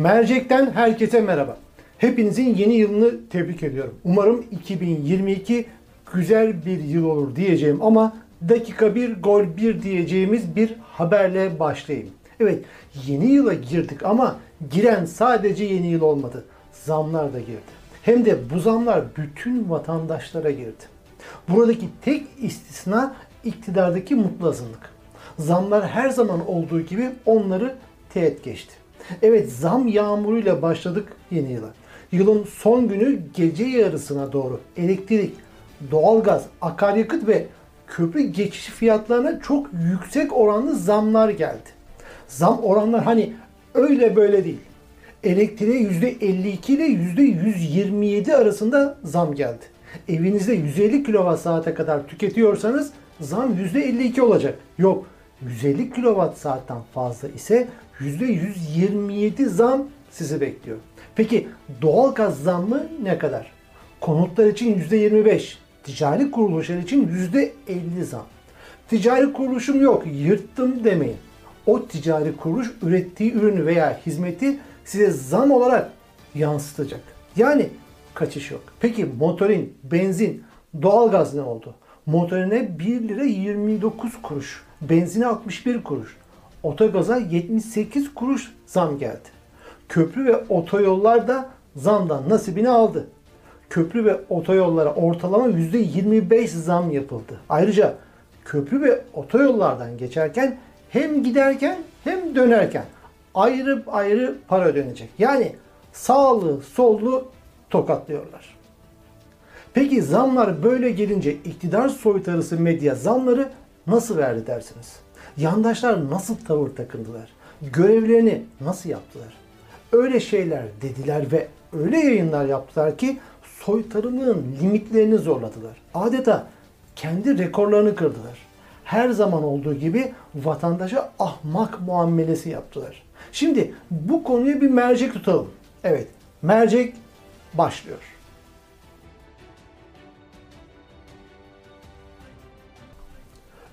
Mercek'ten herkese merhaba. Hepinizin yeni yılını tebrik ediyorum. Umarım 2022 güzel bir yıl olur diyeceğim ama dakika bir gol bir diyeceğimiz bir haberle başlayayım. Evet yeni yıla girdik ama giren sadece yeni yıl olmadı. Zamlar da girdi. Hem de bu zamlar bütün vatandaşlara girdi. Buradaki tek istisna iktidardaki mutlu azınlık. Zamlar her zaman olduğu gibi onları teğet geçti. Evet zam yağmuruyla başladık yeni yıla. Yılın son günü gece yarısına doğru elektrik, doğalgaz, akaryakıt ve köprü geçiş fiyatlarına çok yüksek oranlı zamlar geldi. Zam oranlar hani öyle böyle değil. Elektriğe %52 ile %127 arasında zam geldi. Evinizde 150 kWh kadar tüketiyorsanız zam %52 olacak. Yok 150 kWh'dan fazla ise %127 zam sizi bekliyor. Peki doğalgaz zammı ne kadar? Konutlar için %25, ticari kuruluşlar için %50 zam. Ticari kuruluşum yok, yırttım demeyin. O ticari kuruluş ürettiği ürünü veya hizmeti size zam olarak yansıtacak. Yani kaçış yok. Peki motorin, benzin, doğalgaz ne oldu? Motorine 1 lira 29 kuruş, benzine 61 kuruş, otogaza 78 kuruş zam geldi. Köprü ve otoyollar da zamdan nasibini aldı. Köprü ve otoyollara ortalama %25 zam yapıldı. Ayrıca köprü ve otoyollardan geçerken hem giderken hem dönerken ayrı ayrı para ödenecek. Yani sağlı sollu tokatlıyorlar. Peki zamlar böyle gelince iktidar soytarısı medya zamları nasıl verdi dersiniz? Yandaşlar nasıl tavır takındılar? Görevlerini nasıl yaptılar? Öyle şeyler dediler ve öyle yayınlar yaptılar ki soytarılığın limitlerini zorladılar. Adeta kendi rekorlarını kırdılar. Her zaman olduğu gibi vatandaşa ahmak muamelesi yaptılar. Şimdi bu konuya bir mercek tutalım. Evet, mercek başlıyor.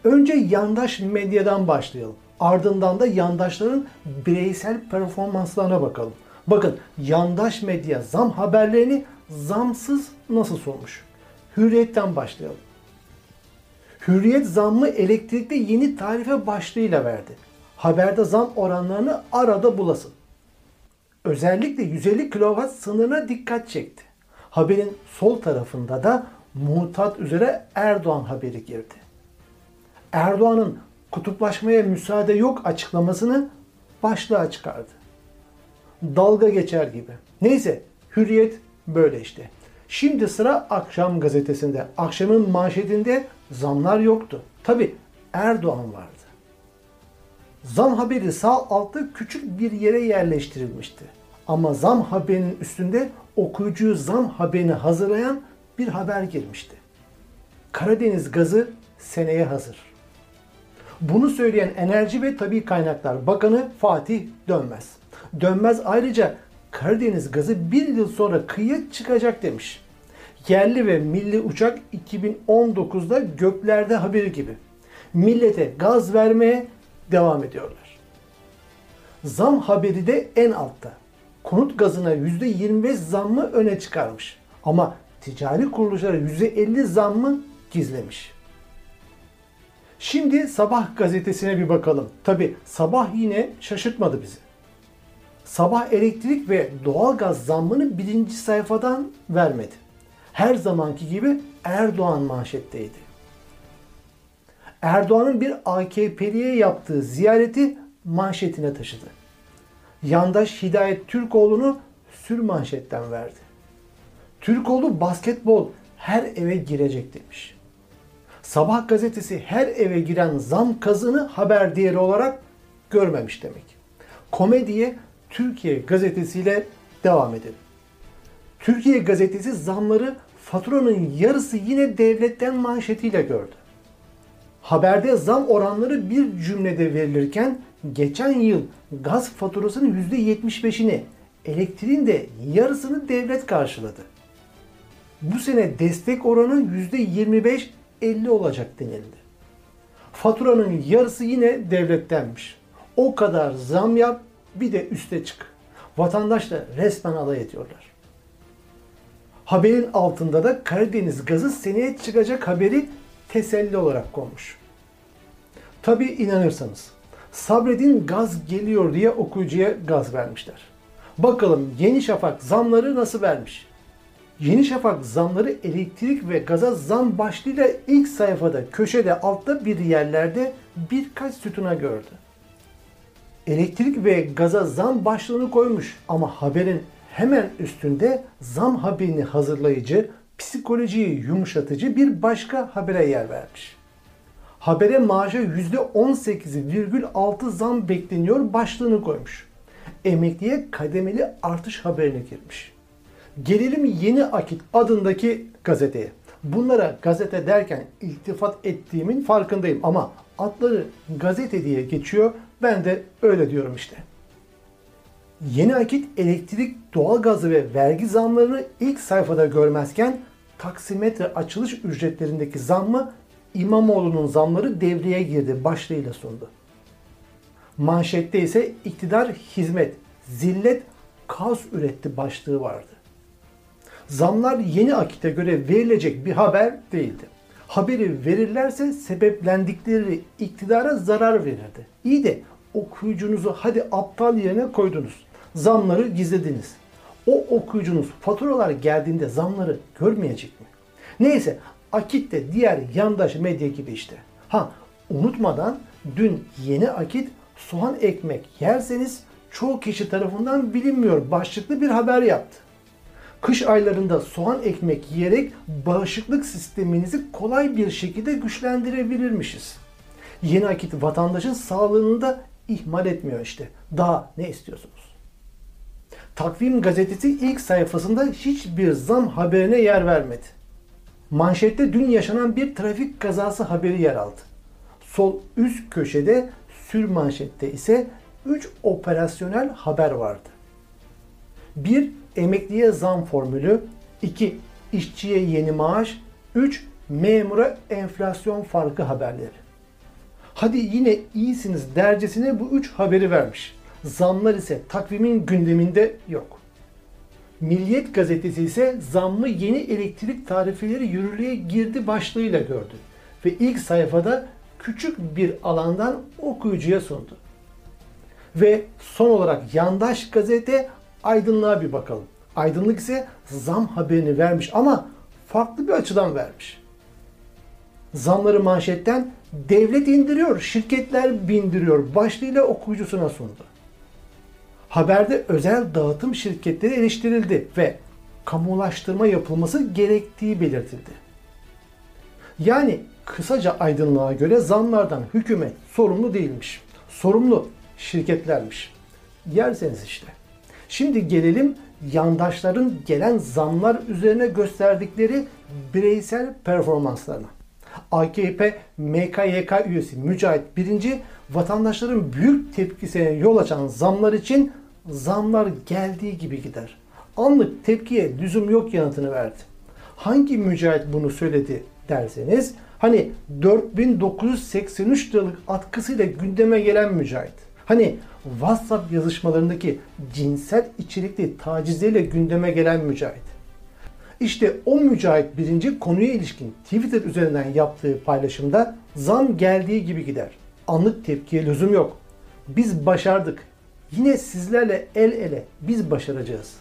Önce yandaş medyadan başlayalım. Ardından da yandaşların bireysel performanslarına bakalım. Bakın yandaş medya zam haberlerini zamsız nasıl sormuş? Hürriyetten başlayalım. Hürriyet zammı elektrikte yeni tarife başlığıyla verdi. Haberde zam oranlarını arada bulasın. Özellikle 150 kW sınırına dikkat çekti. Haberin sol tarafında da mutat üzere Erdoğan haberi girdi. Erdoğan'ın kutuplaşmaya müsaade yok açıklamasını başlığa çıkardı. Dalga geçer gibi. Neyse hürriyet böyle işte. Şimdi sıra akşam gazetesinde. Akşamın manşetinde zamlar yoktu. Tabi Erdoğan vardı. Zam haberi sağ altta küçük bir yere yerleştirilmişti. Ama zam haberinin üstünde okuyucuyu zam haberini hazırlayan bir haber girmişti. Karadeniz gazı seneye hazır. Bunu söyleyen Enerji ve Tabi Kaynaklar Bakanı Fatih Dönmez. Dönmez ayrıca Karadeniz gazı bir yıl sonra kıyıya çıkacak demiş. Yerli ve milli uçak 2019'da göklerde haberi gibi. Millete gaz vermeye devam ediyorlar. Zam haberi de en altta. Konut gazına %25 zammı öne çıkarmış. Ama ticari kuruluşlara %50 zammı gizlemiş. Şimdi Sabah gazetesine bir bakalım. Tabi Sabah yine şaşırtmadı bizi. Sabah elektrik ve doğalgaz zammını birinci sayfadan vermedi. Her zamanki gibi Erdoğan manşetteydi. Erdoğan'ın bir AKP'liye yaptığı ziyareti manşetine taşıdı. Yandaş Hidayet Türkoğlu'nu sür manşetten verdi. Türkoğlu basketbol her eve girecek demiş. Sabah gazetesi her eve giren zam kazını haber değeri olarak görmemiş demek. Komediye Türkiye gazetesiyle devam edelim. Türkiye gazetesi zamları faturanın yarısı yine devletten manşetiyle gördü. Haberde zam oranları bir cümlede verilirken geçen yıl gaz faturasının %75'ini, elektriğin de yarısını devlet karşıladı. Bu sene destek oranı %25-50 olacak denildi. Faturanın yarısı yine devlettenmiş. O kadar zam yap bir de üste çık. Vatandaşla resmen alay ediyorlar. Haberin altında da Karadeniz gazı seneye çıkacak haberi teselli olarak konmuş. Tabi inanırsanız sabredin gaz geliyor diye okuyucuya gaz vermişler. Bakalım Yeni Şafak zamları nasıl vermiş? Yeni Şafak zamları elektrik ve gaza zam başlığıyla ilk sayfada köşede altta bir yerlerde birkaç sütuna gördü. Elektrik ve gaza zam başlığını koymuş ama haberin hemen üstünde zam haberini hazırlayıcı, psikolojiyi yumuşatıcı bir başka habere yer vermiş. Habere maaşa %18,6 zam bekleniyor başlığını koymuş. Emekliye kademeli artış haberine girmiş. Gelelim Yeni Akit adındaki gazeteye. Bunlara gazete derken iltifat ettiğimin farkındayım ama adları gazete diye geçiyor. Ben de öyle diyorum işte. Yeni Akit elektrik, doğalgazı ve vergi zamlarını ilk sayfada görmezken taksimetre açılış ücretlerindeki zammı İmamoğlu'nun zamları devreye girdi başlığıyla sundu. Manşette ise iktidar hizmet, zillet, kaos üretti başlığı vardı. Zamlar yeni akite göre verilecek bir haber değildi. Haberi verirlerse sebeplendikleri iktidara zarar verirdi. İyi de okuyucunuzu hadi aptal yerine koydunuz. Zamları gizlediniz. O okuyucunuz faturalar geldiğinde zamları görmeyecek mi? Neyse Akit de diğer yandaş medya gibi işte. Ha unutmadan dün yeni Akit soğan ekmek yerseniz çoğu kişi tarafından bilinmiyor başlıklı bir haber yaptı. Kış aylarında soğan ekmek yiyerek bağışıklık sisteminizi kolay bir şekilde güçlendirebilirmişiz. Yeni akit vatandaşın sağlığını da ihmal etmiyor işte. Daha ne istiyorsunuz? Takvim gazetesi ilk sayfasında hiçbir zam haberine yer vermedi. Manşette dün yaşanan bir trafik kazası haberi yer aldı. Sol üst köşede sür manşette ise 3 operasyonel haber vardı. 1. Emekliye zam formülü 2. işçiye yeni maaş 3. Memura enflasyon farkı haberleri. Hadi yine iyisiniz dercesine bu 3 haberi vermiş. Zamlar ise takvimin gündeminde yok. Milliyet gazetesi ise zammı yeni elektrik tarifeleri yürürlüğe girdi başlığıyla gördü. Ve ilk sayfada küçük bir alandan okuyucuya sundu. Ve son olarak yandaş gazete aydınlığa bir bakalım. Aydınlık ise zam haberini vermiş ama farklı bir açıdan vermiş. Zamları manşetten devlet indiriyor, şirketler bindiriyor başlığıyla okuyucusuna sundu. Haberde özel dağıtım şirketleri eleştirildi ve kamulaştırma yapılması gerektiği belirtildi. Yani kısaca aydınlığa göre zamlardan hükümet sorumlu değilmiş. Sorumlu şirketlermiş. Yerseniz işte. Şimdi gelelim yandaşların gelen zamlar üzerine gösterdikleri bireysel performanslarına. AKP MKYK üyesi Mücahit Birinci vatandaşların büyük tepkisine yol açan zamlar için zamlar geldiği gibi gider. Anlık tepkiye lüzum yok yanıtını verdi. Hangi mücahit bunu söyledi derseniz hani 4983 liralık atkısıyla gündeme gelen mücahit. Hani WhatsApp yazışmalarındaki cinsel içerikli tacizleriyle gündeme gelen mücahit. İşte o mücahit birinci konuya ilişkin Twitter üzerinden yaptığı paylaşımda zam geldiği gibi gider. Anlık tepkiye lüzum yok. Biz başardık. Yine sizlerle el ele biz başaracağız.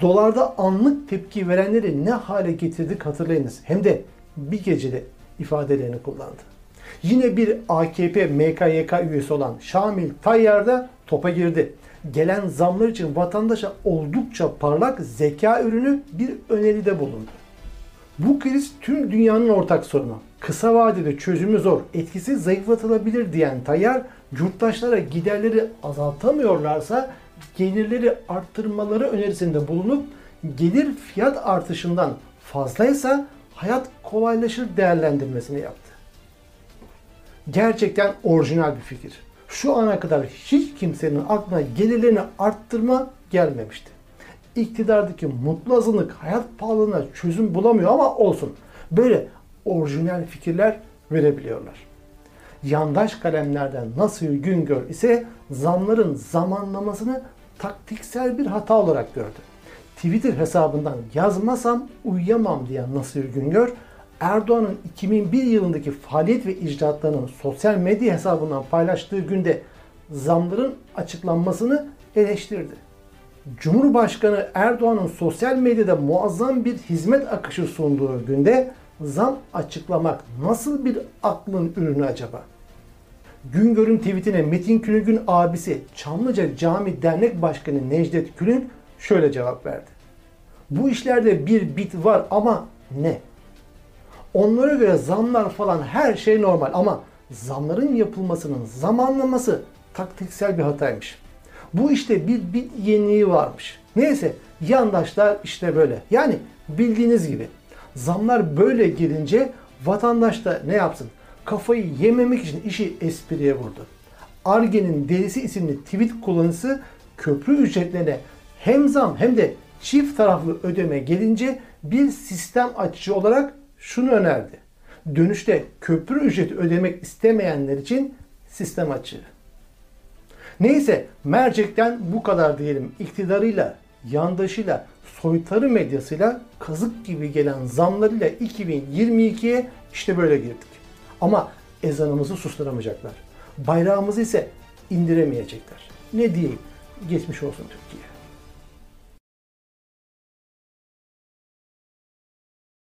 Dolarda anlık tepki verenleri ne hale getirdik hatırlayınız. Hem de bir gecede ifadelerini kullandı. Yine bir AKP MKYK üyesi olan Şamil Tayyar da topa girdi. Gelen zamlar için vatandaşa oldukça parlak zeka ürünü bir öneride bulundu. Bu kriz tüm dünyanın ortak sorunu. Kısa vadede çözümü zor, etkisi zayıflatılabilir diyen Tayyar, yurttaşlara giderleri azaltamıyorlarsa gelirleri arttırmaları önerisinde bulunup gelir fiyat artışından fazlaysa hayat kolaylaşır değerlendirmesini yaptı. Gerçekten orijinal bir fikir. Şu ana kadar hiç kimsenin aklına gelirlerini arttırma gelmemişti. İktidardaki mutlu azınlık hayat pahalılığına çözüm bulamıyor ama olsun. Böyle orijinal fikirler verebiliyorlar. Yandaş kalemlerden nasıl Güngör ise zamların zamanlamasını taktiksel bir hata olarak gördü. Twitter hesabından yazmasam uyuyamam diyen Nasır Güngör, Erdoğan'ın 2001 yılındaki faaliyet ve icraatlarının sosyal medya hesabından paylaştığı günde zamların açıklanmasını eleştirdi. Cumhurbaşkanı Erdoğan'ın sosyal medyada muazzam bir hizmet akışı sunduğu günde zam açıklamak nasıl bir aklın ürünü acaba? Güngör'ün tweetine Metin Külüng'ün abisi Çamlıca Cami Dernek Başkanı Necdet Külünk şöyle cevap verdi. Bu işlerde bir bit var ama ne? Onlara göre zamlar falan her şey normal ama zamların yapılmasının zamanlaması taktiksel bir hataymış. Bu işte bir bit yeniliği varmış. Neyse yandaşlar işte böyle. Yani bildiğiniz gibi zamlar böyle gelince vatandaş da ne yapsın? Kafayı yememek için işi espriye vurdu. Arge'nin Delisi isimli tweet kullanıcısı köprü ücretlerine hem zam hem de çift taraflı ödeme gelince bir sistem açıcı olarak şunu önerdi. Dönüşte köprü ücreti ödemek istemeyenler için sistem açığı. Neyse mercekten bu kadar diyelim. İktidarıyla, yandaşıyla, soytarı medyasıyla kazık gibi gelen zamlarıyla 2022'ye işte böyle girdik. Ama ezanımızı susturamayacaklar. Bayrağımızı ise indiremeyecekler. Ne diyeyim? Geçmiş olsun Türkiye.